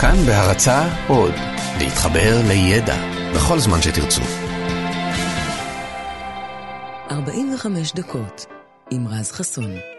כאן בהרצה עוד, להתחבר לידע בכל זמן שתרצו. 45 דקות עם רז חסון.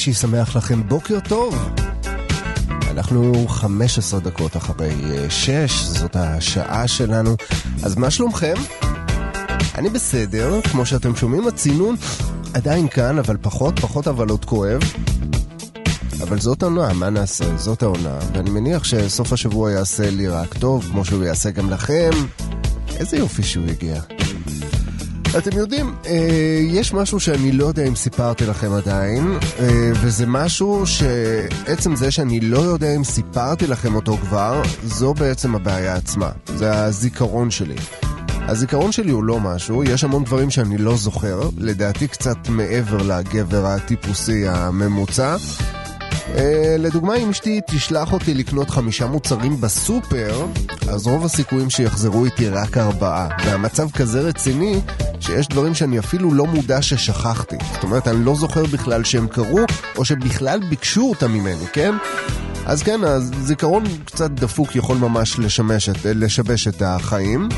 חמישי שמח לכם, בוקר טוב. אנחנו 15 דקות אחרי 6, זאת השעה שלנו. אז מה שלומכם? אני בסדר, כמו שאתם שומעים, הצינון עדיין כאן, אבל פחות, פחות אבל עוד כואב. אבל זאת העונה, מה נעשה? זאת העונה, ואני מניח שסוף השבוע יעשה לי רק טוב, כמו שהוא יעשה גם לכם. איזה יופי שהוא הגיע. אתם יודעים, אה, יש משהו שאני לא יודע אם סיפרתי לכם עדיין, אה, וזה משהו שעצם זה שאני לא יודע אם סיפרתי לכם אותו כבר, זו בעצם הבעיה עצמה. זה הזיכרון שלי. הזיכרון שלי הוא לא משהו, יש המון דברים שאני לא זוכר, לדעתי קצת מעבר לגבר הטיפוסי הממוצע. Uh, לדוגמה, אם אשתי תשלח אותי לקנות חמישה מוצרים בסופר, אז רוב הסיכויים שיחזרו איתי רק ארבעה. והמצב כזה רציני, שיש דברים שאני אפילו לא מודע ששכחתי. זאת אומרת, אני לא זוכר בכלל שהם קרו, או שבכלל ביקשו אותם ממני, כן? אז כן, הזיכרון קצת דפוק יכול ממש לשמש את, לשבש את החיים,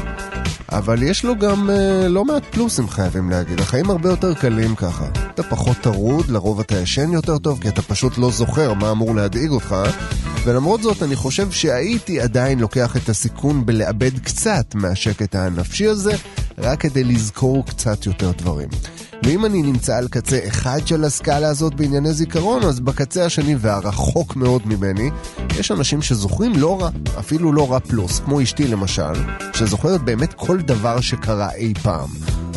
אבל יש לו גם אה, לא מעט פלוסים חייבים להגיד. החיים הרבה יותר קלים ככה. אתה פחות טרוד, לרוב אתה ישן יותר טוב, כי אתה פשוט לא זוכר מה אמור להדאיג אותך. ולמרות זאת, אני חושב שהייתי עדיין לוקח את הסיכון בלאבד קצת מהשקט הנפשי הזה, רק כדי לזכור קצת יותר דברים. ואם אני נמצא על קצה אחד של הסקאלה הזאת בענייני זיכרון, אז בקצה השני והרחוק מאוד ממני, יש אנשים שזוכרים לא רע, אפילו לא רע פלוס, כמו אשתי למשל, שזוכרת באמת כל דבר שקרה אי פעם.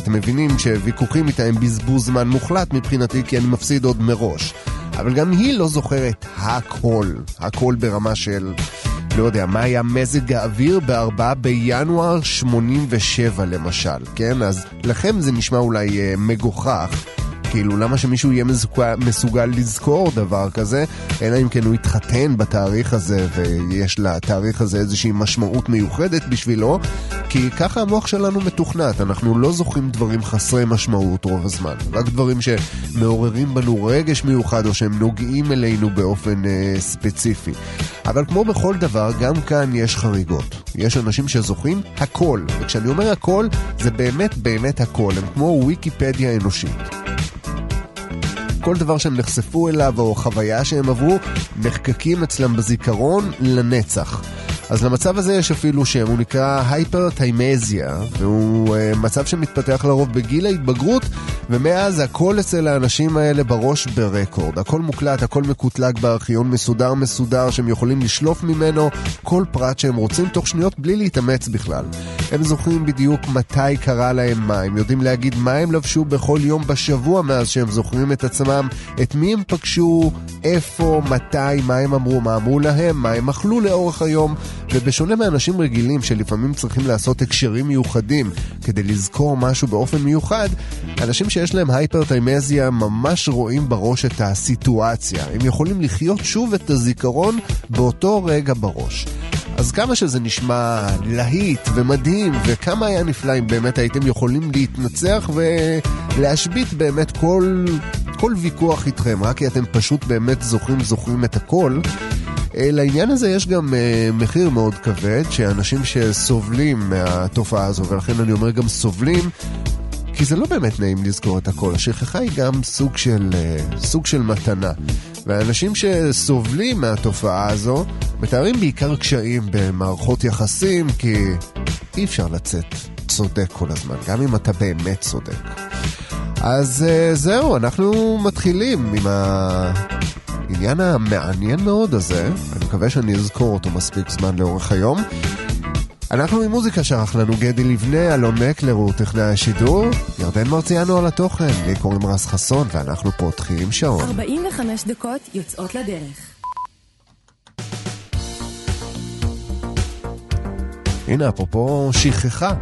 אתם מבינים שוויכוחים איתה הם בזבוז זמן מוחלט מבחינתי, כי אני מפסיד עוד מראש. אבל גם היא לא זוכרת הכל, הכל ברמה של... לא יודע, מה היה מזג האוויר ב-4 בינואר 87 למשל, כן? אז לכם זה נשמע אולי אה, מגוחך. כאילו, למה שמישהו יהיה מסוגל, מסוגל לזכור דבר כזה, אלא אם כן הוא התחתן בתאריך הזה ויש לתאריך הזה איזושהי משמעות מיוחדת בשבילו, כי ככה המוח שלנו מתוכנת, אנחנו לא זוכרים דברים חסרי משמעות רוב הזמן, רק דברים שמעוררים בנו רגש מיוחד או שהם נוגעים אלינו באופן אה, ספציפי. אבל כמו בכל דבר, גם כאן יש חריגות. יש אנשים שזוכרים הכל, וכשאני אומר הכל, זה באמת באמת הכל, הם כמו ויקיפדיה אנושית. כל דבר שהם נחשפו אליו או חוויה שהם עברו, נחקקים אצלם בזיכרון לנצח. אז למצב הזה יש אפילו שם, הוא נקרא הייפרטיימזיה, והוא uh, מצב שמתפתח לרוב בגיל ההתבגרות, ומאז הכל אצל האנשים האלה בראש ברקורד. הכל מוקלט, הכל מקוטלג בארכיון מסודר מסודר, שהם יכולים לשלוף ממנו כל פרט שהם רוצים תוך שניות בלי להתאמץ בכלל. הם זוכרים בדיוק מתי קרה להם מה, הם יודעים להגיד מה הם לבשו בכל יום בשבוע מאז שהם זוכרים את עצמם, את מי הם פגשו, איפה, מתי, מה הם אמרו, מה אמרו להם, מה הם אכלו לאורך היום. ובשונה מאנשים רגילים שלפעמים צריכים לעשות הקשרים מיוחדים כדי לזכור משהו באופן מיוחד, אנשים שיש להם הייפרטיימזיה ממש רואים בראש את הסיטואציה. הם יכולים לחיות שוב את הזיכרון באותו רגע בראש. אז כמה שזה נשמע להיט ומדהים, וכמה היה נפלא אם באמת הייתם יכולים להתנצח ולהשבית באמת כל, כל ויכוח איתכם, רק כי אתם פשוט באמת זוכרים זוכרים את הכל. אה, לעניין הזה יש גם uh, מחיר מאוד כבד, שאנשים שסובלים מהתופעה הזו, ולכן אני אומר גם סובלים, כי זה לא באמת נעים לזכור את הכל. השכחה היא גם סוג של, uh, סוג של מתנה. ואנשים שסובלים מהתופעה הזו מתארים בעיקר קשיים במערכות יחסים, כי אי אפשר לצאת צודק כל הזמן, גם אם אתה באמת צודק. אז זהו, אנחנו מתחילים עם ה... העניין המעניין מאוד הזה, אני מקווה שאני אזכור אותו מספיק זמן לאורך היום. אנחנו עם מוזיקה שערך לנו גדי לבנה, אלון מקלר הוא טכנאי השידור, ירדן מרציאנו על התוכן, לי קוראים רז חסון ואנחנו פותחים שעון. 45 דקות יוצאות לדרך. הנה, אפרופו שכחה,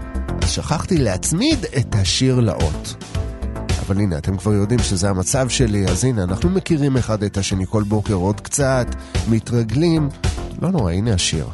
אז שכחתי להצמיד את השיר לאות. אבל הנה, אתם כבר יודעים שזה המצב שלי, אז הנה, אנחנו מכירים אחד את השני כל בוקר עוד קצת, מתרגלים. לא נורא, הנה השיר.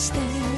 stay.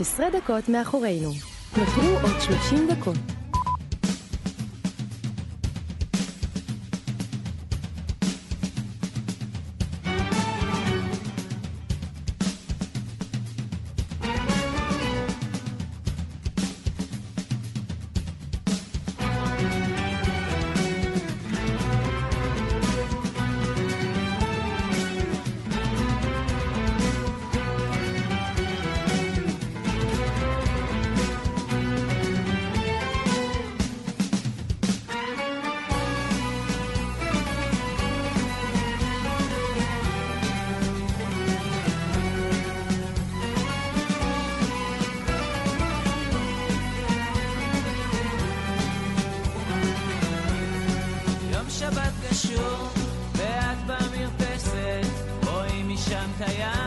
15 דקות מאחורינו. נותרו עוד 30 דקות. היה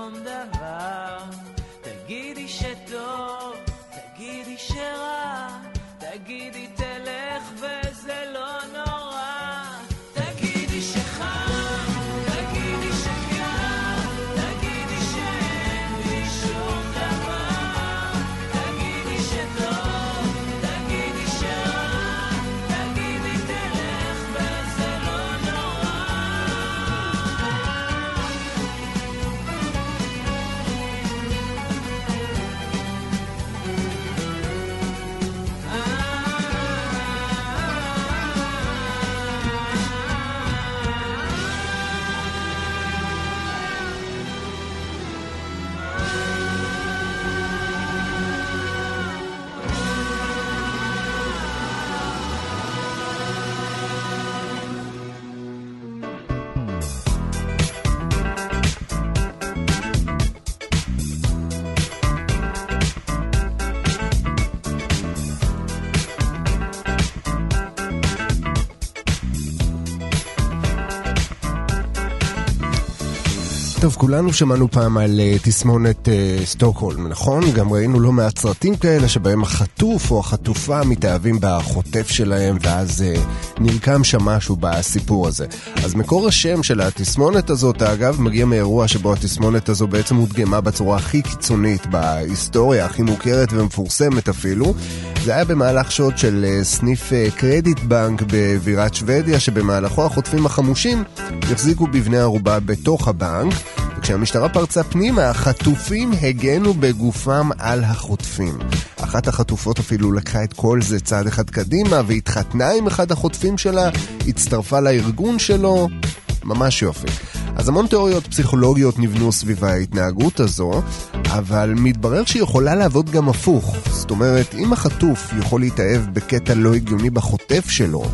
שום דבר. כולנו שמענו פעם על uh, תסמונת uh, סטוקהולם, נכון? גם ראינו לא מעט סרטים כאלה שבהם החטוף או החטופה מתאהבים בחוטף שלהם ואז uh, נרקם שם משהו בסיפור הזה. אז מקור השם של התסמונת הזאת, אגב, מגיע מאירוע שבו התסמונת הזו בעצם הודגמה בצורה הכי קיצונית בהיסטוריה, הכי מוכרת ומפורסמת אפילו. זה היה במהלך שוד של uh, סניף uh, קרדיט בנק בבירת שוודיה, שבמהלכו החוטפים החמושים החזיקו בבני ערובה בתוך הבנק. וכשהמשטרה פרצה פנימה, החטופים הגנו בגופם על החוטפים. אחת החטופות אפילו לקחה את כל זה צעד אחד קדימה והתחתנה עם אחד החוטפים שלה, הצטרפה לארגון שלו, ממש יופי. אז המון תיאוריות פסיכולוגיות נבנו סביב ההתנהגות הזו, אבל מתברר שהיא יכולה לעבוד גם הפוך. זאת אומרת, אם החטוף יכול להתאהב בקטע לא הגיוני בחוטף שלו,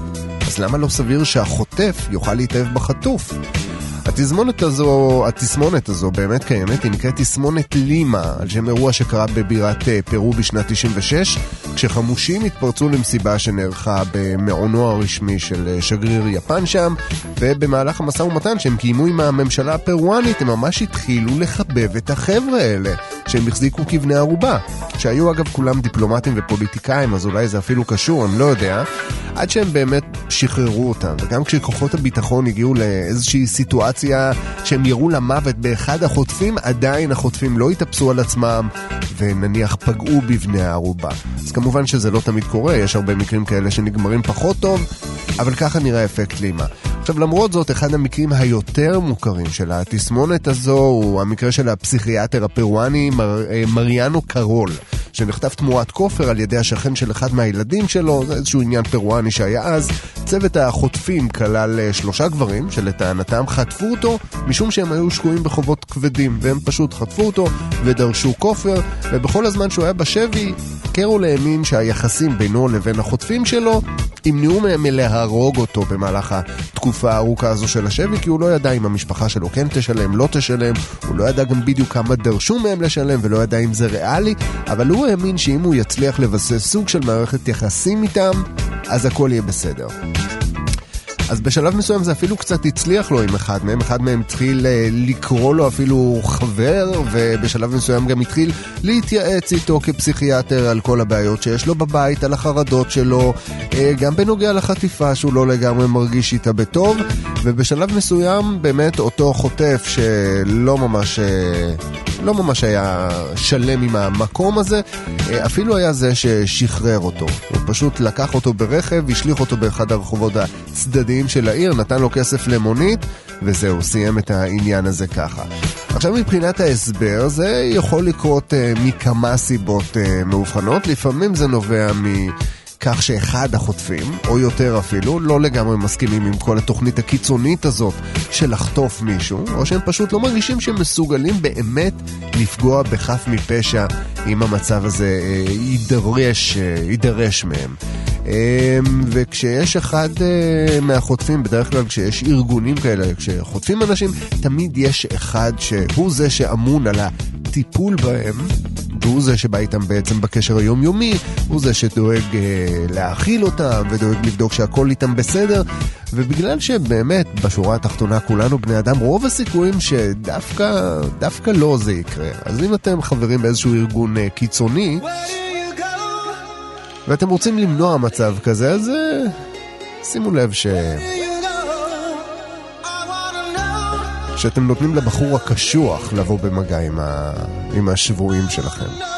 אז למה לא סביר שהחוטף יוכל להתאהב בחטוף? התזמונת הזו, התסמונת הזו באמת קיימת, היא נקראת תסמונת לימה, על שם אירוע שקרה בבירת אה, פרו בשנת 96, כשחמושים התפרצו למסיבה שנערכה במעונו הרשמי של אה, שגריר יפן שם, ובמהלך המשא ומתן שהם קיימו עם הממשלה הפרואנית, הם ממש התחילו לחבב את החבר'ה האלה, שהם החזיקו כבני ערובה, שהיו אגב כולם דיפלומטים ופוליטיקאים, אז אולי זה אפילו קשור, אני לא יודע, עד שהם באמת שחררו אותם, וגם כשכוחות הביטחון הגיעו לאיזושהי סיטואציה שהם ירו למוות באחד החוטפים, עדיין החוטפים לא התאפסו על עצמם ונניח פגעו בבני הערובה. אז כמובן שזה לא תמיד קורה, יש הרבה מקרים כאלה שנגמרים פחות טוב, אבל ככה נראה אפקט לימה. עכשיו למרות זאת, אחד המקרים היותר מוכרים של התסמונת הזו הוא המקרה של הפסיכיאטר הפרואני מר, אה, מריאנו קרול, שנחטף תמורת כופר על ידי השכן של אחד מהילדים שלו, זה איזשהו עניין פרואני שהיה אז. צוות החוטפים כלל אה, שלושה גברים שלטענתם חטפו אותו משום שהם היו שקועים בחובות כבדים, והם פשוט חטפו אותו ודרשו כופר, ובכל הזמן שהוא היה בשבי, קרול האמין שהיחסים בינו לבין החוטפים שלו ימנעו מהם מלהרוג אותו במהלך התקופה הארוכה הזו של השבי, כי הוא לא ידע אם המשפחה שלו כן תשלם, לא תשלם, הוא לא ידע גם בדיוק כמה דרשו מהם לשלם ולא ידע אם זה ריאלי, אבל הוא האמין שאם הוא יצליח לבסס סוג של מערכת יחסים איתם, אז הכל יהיה בסדר. אז בשלב מסוים זה אפילו קצת הצליח לו עם אחד מהם, אחד מהם התחיל אה, לקרוא לו אפילו חבר, ובשלב מסוים גם התחיל להתייעץ איתו כפסיכיאטר על כל הבעיות שיש לו בבית, על החרדות שלו, אה, גם בנוגע לחטיפה שהוא לא לגמרי מרגיש איתה בטוב, ובשלב מסוים באמת אותו חוטף שלא ממש... אה, לא ממש היה שלם עם המקום הזה, אפילו היה זה ששחרר אותו. הוא פשוט לקח אותו ברכב, השליך אותו באחד הרחובות הצדדיים של העיר, נתן לו כסף למונית, וזהו, סיים את העניין הזה ככה. עכשיו מבחינת ההסבר, זה יכול לקרות uh, מכמה סיבות uh, מאובחנות, לפעמים זה נובע מ... כך שאחד החוטפים, או יותר אפילו, לא לגמרי מסכימים עם כל התוכנית הקיצונית הזאת של לחטוף מישהו, או שהם פשוט לא מרגישים שהם מסוגלים באמת לפגוע בחף מפשע אם המצב הזה אה, יידרש, אה, יידרש מהם. אה, וכשיש אחד אה, מהחוטפים, בדרך כלל כשיש ארגונים כאלה, כשחוטפים אנשים, תמיד יש אחד שהוא זה שאמון על הטיפול בהם. והוא זה שבא איתם בעצם בקשר היומיומי, הוא זה שדואג אה, להאכיל אותם ודואג לבדוק שהכל איתם בסדר, ובגלל שבאמת בשורה התחתונה כולנו בני אדם, רוב הסיכויים שדווקא דווקא לא זה יקרה. אז אם אתם חברים באיזשהו ארגון אה, קיצוני, ואתם רוצים למנוע מצב כזה, אז אה, שימו לב ש... שאתם נותנים לבחור הקשוח לבוא במגע עם, ה... עם השבויים שלכם.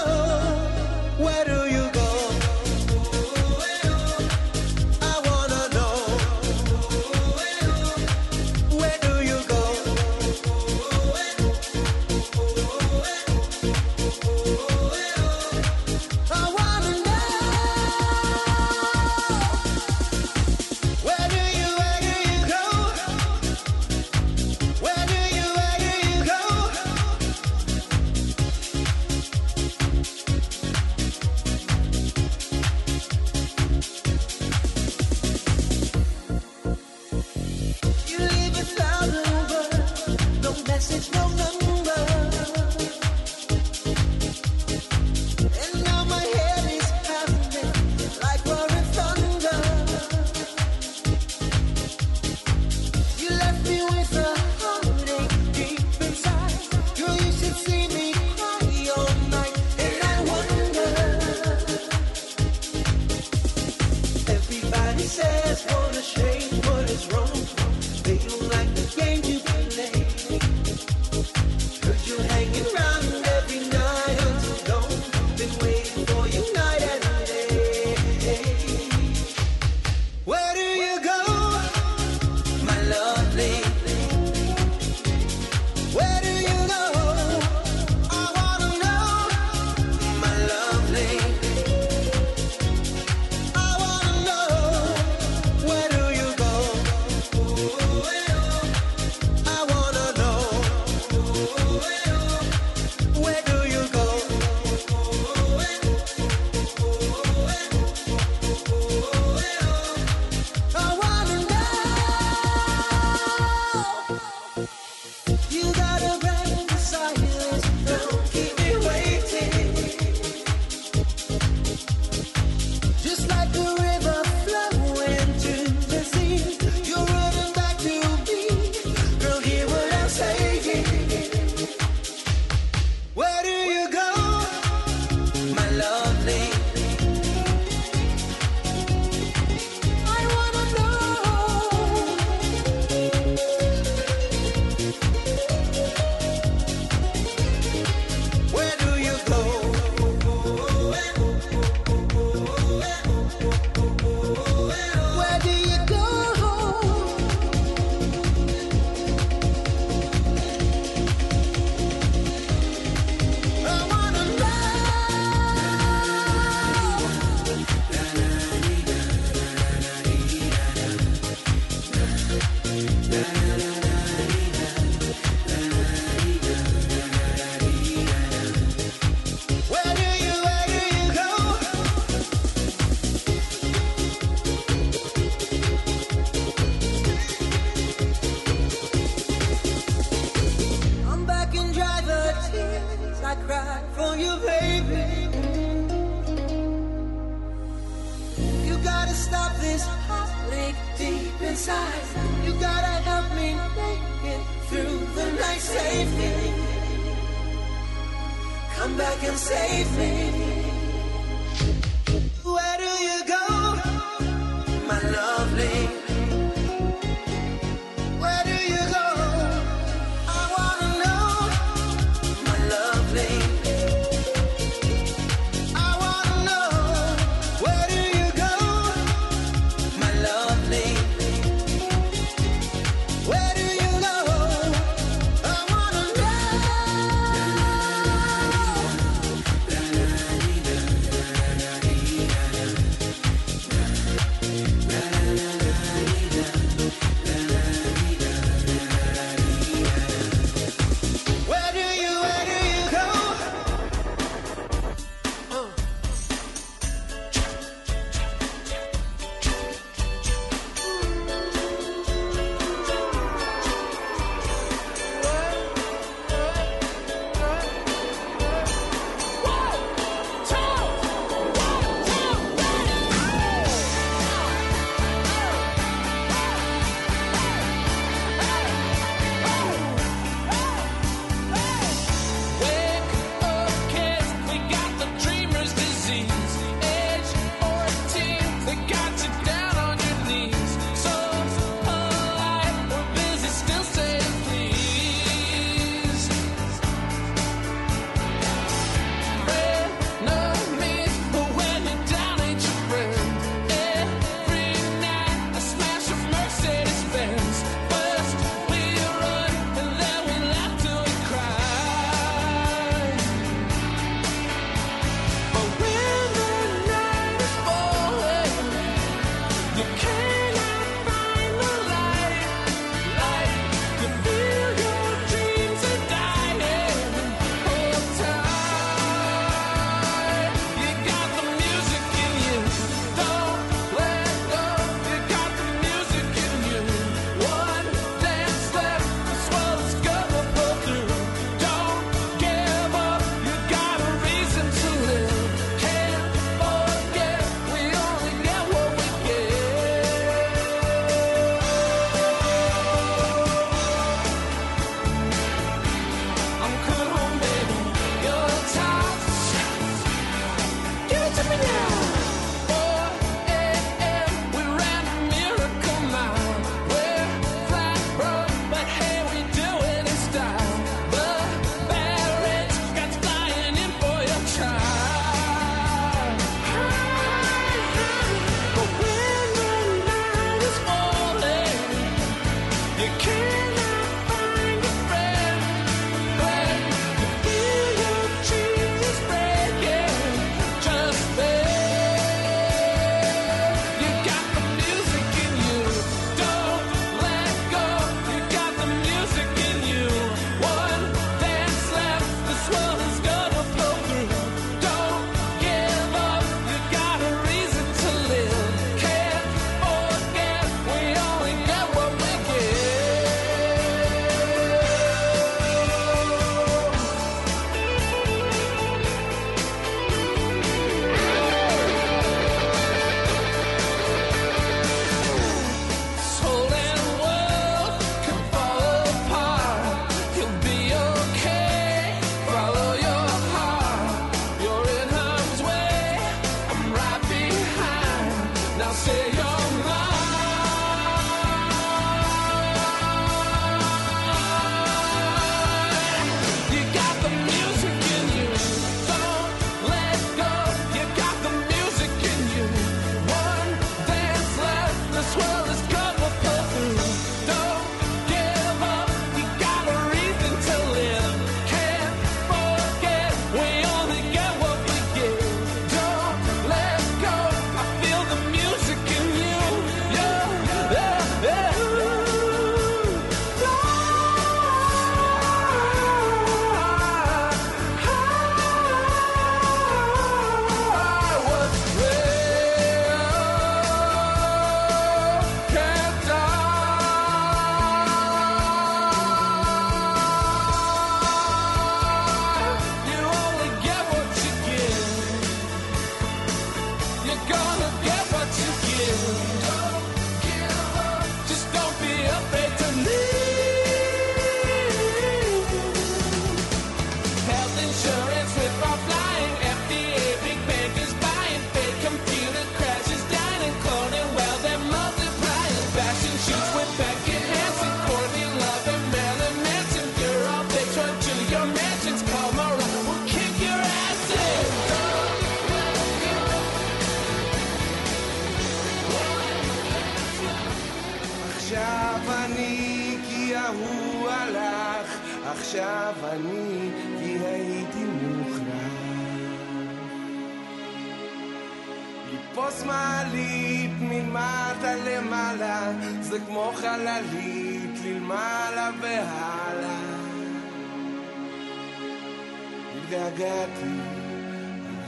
התגעגעתי,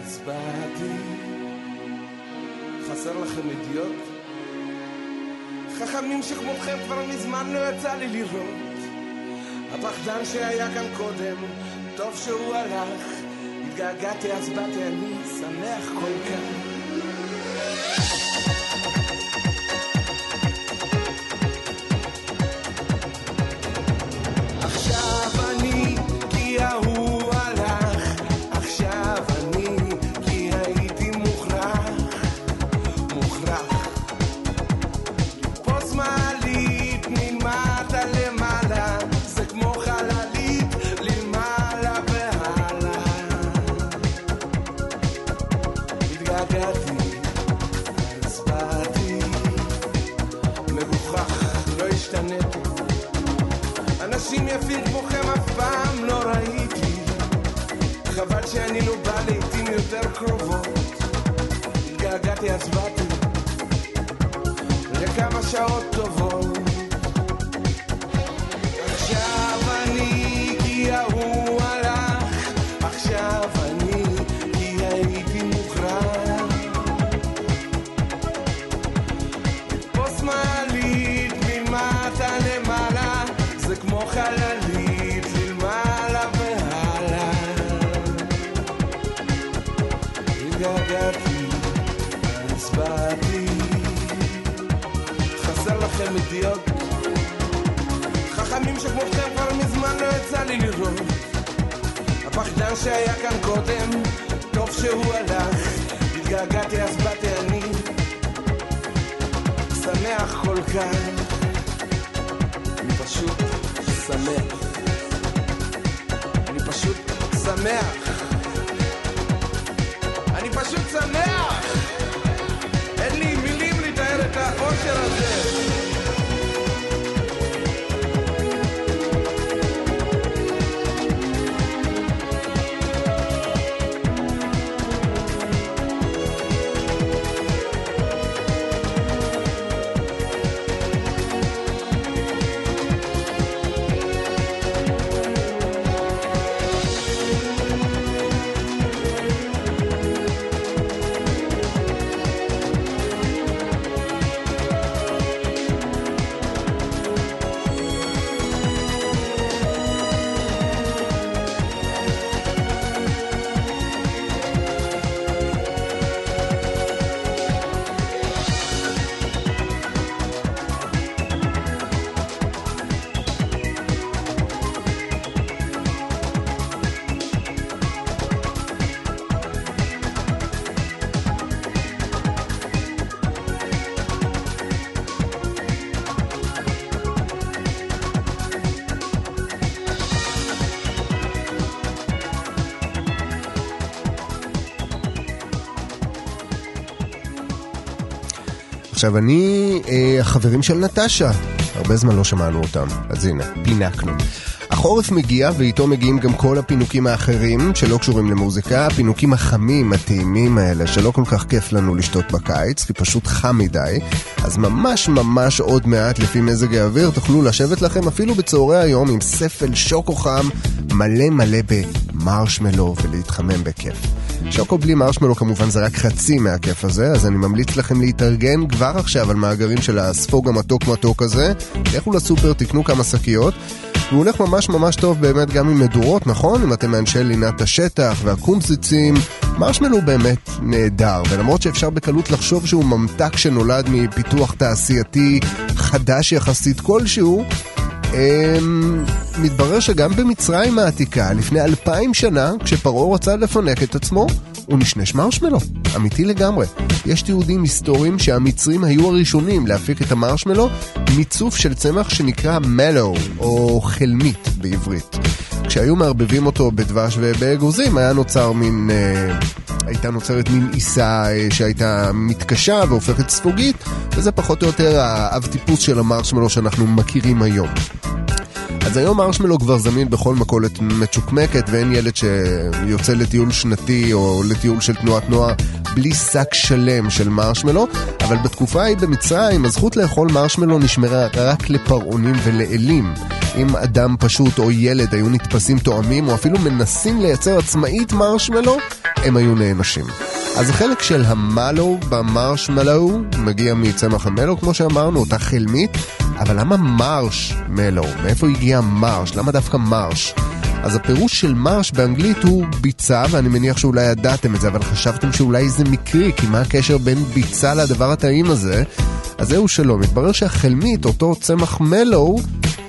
אז באתי. חסר לכם אידיוט? חכמים שכמותכם כבר מזמן לא יצא לי לראות. הפחדן שהיה כאן קודם, טוב שהוא הלך. התגעגעתי אז באתי, אני שמח כל כך. חללית, למעלה והלאה. התגעגעתי, אז באתי. חסר לכם אידיוט? חכמים שכמותכם כבר מזמן לא יצא לי לראות. הפחדן שהיה כאן קודם, טוב שהוא הלך. התגעגעתי אז באתי אני, שמח כל כך. פשוט שמח. אני פשוט שמח. עכשיו, אני אה, החברים של נטשה, הרבה זמן לא שמענו אותם, אז הנה, פינקנו. החורף מגיע, ואיתו מגיעים גם כל הפינוקים האחרים שלא קשורים למוזיקה, הפינוקים החמים, הטעימים האלה, שלא כל כך כיף לנו לשתות בקיץ, כי פשוט חם מדי. אז ממש ממש עוד מעט, לפי מזג האוויר, תוכלו לשבת לכם אפילו בצהרי היום עם ספל שוקו חם מלא מלא במרשמלו ולהתחמם בכיף. שוקו בלי מרשמלו כמובן זה רק חצי מהכיף הזה, אז אני ממליץ לכם להתארגן כבר עכשיו על מאגרים של הספוג המתוק מתוק הזה. לכו לסופר, תקנו כמה שקיות. הוא הולך ממש ממש טוב באמת גם עם מדורות, נכון? אם אתם מאנשי לינת השטח והקומציצים, מרשמלו באמת נהדר, ולמרות שאפשר בקלות לחשוב שהוא ממתק שנולד מפיתוח תעשייתי חדש יחסית כלשהו, מתברר שגם במצרים העתיקה, לפני אלפיים שנה, כשפרעה רצה לפנק את עצמו, הוא נשנש מרשמלו. אמיתי לגמרי. יש תיעודים היסטוריים שהמצרים היו הראשונים להפיק את המרשמלו מצוף של צמח שנקרא מלו, או חלמית בעברית. כשהיו מערבבים אותו בדבש ובאגוזים, היה נוצר מין... אה, הייתה נוצרת מין עיסה אה, שהייתה מתקשה והופכת ספוגית, וזה פחות או יותר האב טיפוס של המרשמלו שאנחנו מכירים היום. אז היום מרשמלו כבר זמין בכל מכולת מצ'וקמקת ואין ילד שיוצא לטיול שנתי או לטיול של תנועת נוער בלי שק שלם של מרשמלו, אבל בתקופה ההיא במצרים הזכות לאכול מרשמלו נשמרה רק לפרעונים ולאלים. אם אדם פשוט או ילד היו נתפסים תואמים או אפילו מנסים לייצר עצמאית מרשמלו, הם היו נענשים. אז החלק של המלו במרשמלו מגיע מצמח המלו, כמו שאמרנו, אותה חלמית, אבל למה מרש מלו? מאיפה הגיע מרש? למה דווקא מרש? אז הפירוש של מרש באנגלית הוא ביצה, ואני מניח שאולי ידעתם את זה, אבל חשבתם שאולי זה מקרי, כי מה הקשר בין ביצה לדבר הטעים הזה? אז זהו שלא, מתברר שהחלמית, אותו צמח מלו,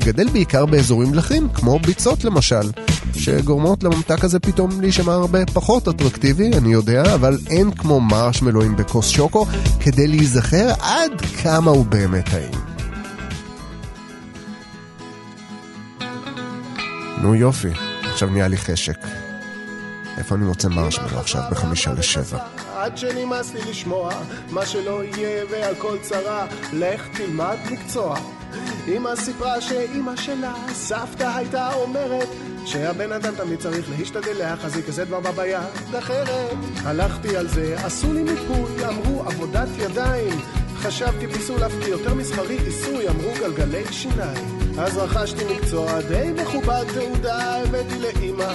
גדל בעיקר באזורים מלכים, כמו ביצות למשל, שגורמות לממתק הזה פתאום להישמע הרבה פחות אטרקטיבי, אני יודע, אבל אין כמו מרש מלואים בכוס שוקו, כדי להיזכר עד כמה הוא באמת טעים. נו יופי, עכשיו נהיה לי חשק. איפה אני מוצא מרשמלו עכשיו בחמישה לשבע? עד שנמאס לי לשמוע מה שלא יהיה והכל צרה, לך תלמד מקצוע. אמא סיפרה שאמא שלה, סבתא הייתה אומרת שהבן אדם תמיד צריך להשתדל להחזיק איזה דבר ביד אחרת. הלכתי על זה, עשו לי מיפוי, אמרו עבודת ידיים. חשבתי פיסול אף כי יותר מסחרי עיסוי, אמרו גלגלי שיניים. אז רכשתי מקצוע די מכובד, תעודה הבאתי לאימא.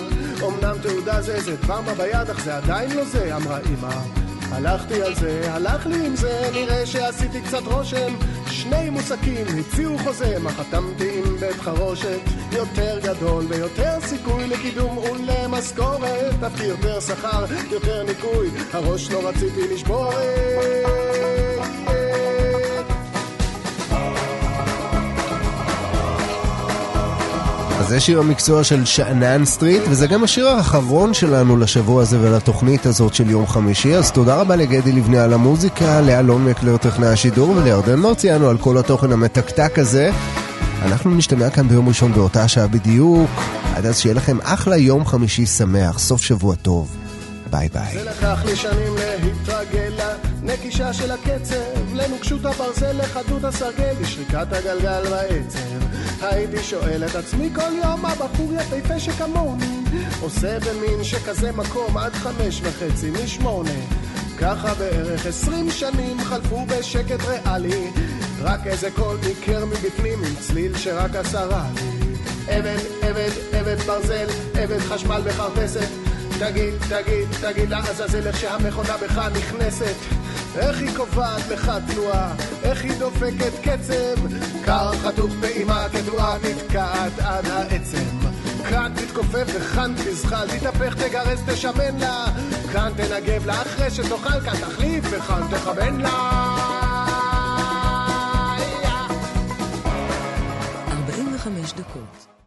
אמנם תעודה זה איזה דבר מה אך זה עדיין לא זה, אמרה אימא. הלכתי על זה, הלך לי עם זה, נראה שעשיתי קצת רושם. שני מוסקים הציעו חוזה, מה חתמתי עם בית חרושת. יותר גדול ויותר סיכוי לקידום ולמשכורת. אף יותר שכר, יותר ניקוי, הראש לא רציתי לשבור. אז זה שיר המקצוע של שאנן סטריט, וזה גם השיר האחרון שלנו לשבוע הזה ולתוכנית הזאת של יום חמישי. אז תודה רבה לגדי לבנה על המוזיקה, לאלון מקלר טכנאי השידור ולירדן מרציאנו על כל התוכן המתקתק הזה. אנחנו נשתמע כאן ביום ראשון באותה שעה בדיוק. עד אז שיהיה לכם אחלה יום חמישי שמח, סוף שבוע טוב. ביי ביי. זה לקח לי שנים להתרגל לנקישה של הקצב, לנוקשות הברזל, לחדות הסרגל, לשריקת הגלגל בעצב. הייתי שואל את עצמי כל יום, מה בחור יפהפה שכמוני עושה במין שכזה מקום עד חמש וחצי משמונה. ככה בערך עשרים שנים חלפו בשקט ריאלי, רק איזה קול ניכר מבפנים עם צליל שרק עשרה לי. אבן, אבן, אבן ברזל, אבן חשמל בחרפסת, תגיד, תגיד, תגיד לעזאזל איך שהמכונה בך נכנסת. איך היא קובעת לך תנועה, איך היא דופקת קצב? קר חטוף באימה כתועה נתקעת עד העצם. כאן תתכופף וכאן תזחל, תתהפך, תגרז, תשמן לה. כאן תנגב לה אחרי שתאכל, כאן תחליף וכאן תכוון לה. 45 דקות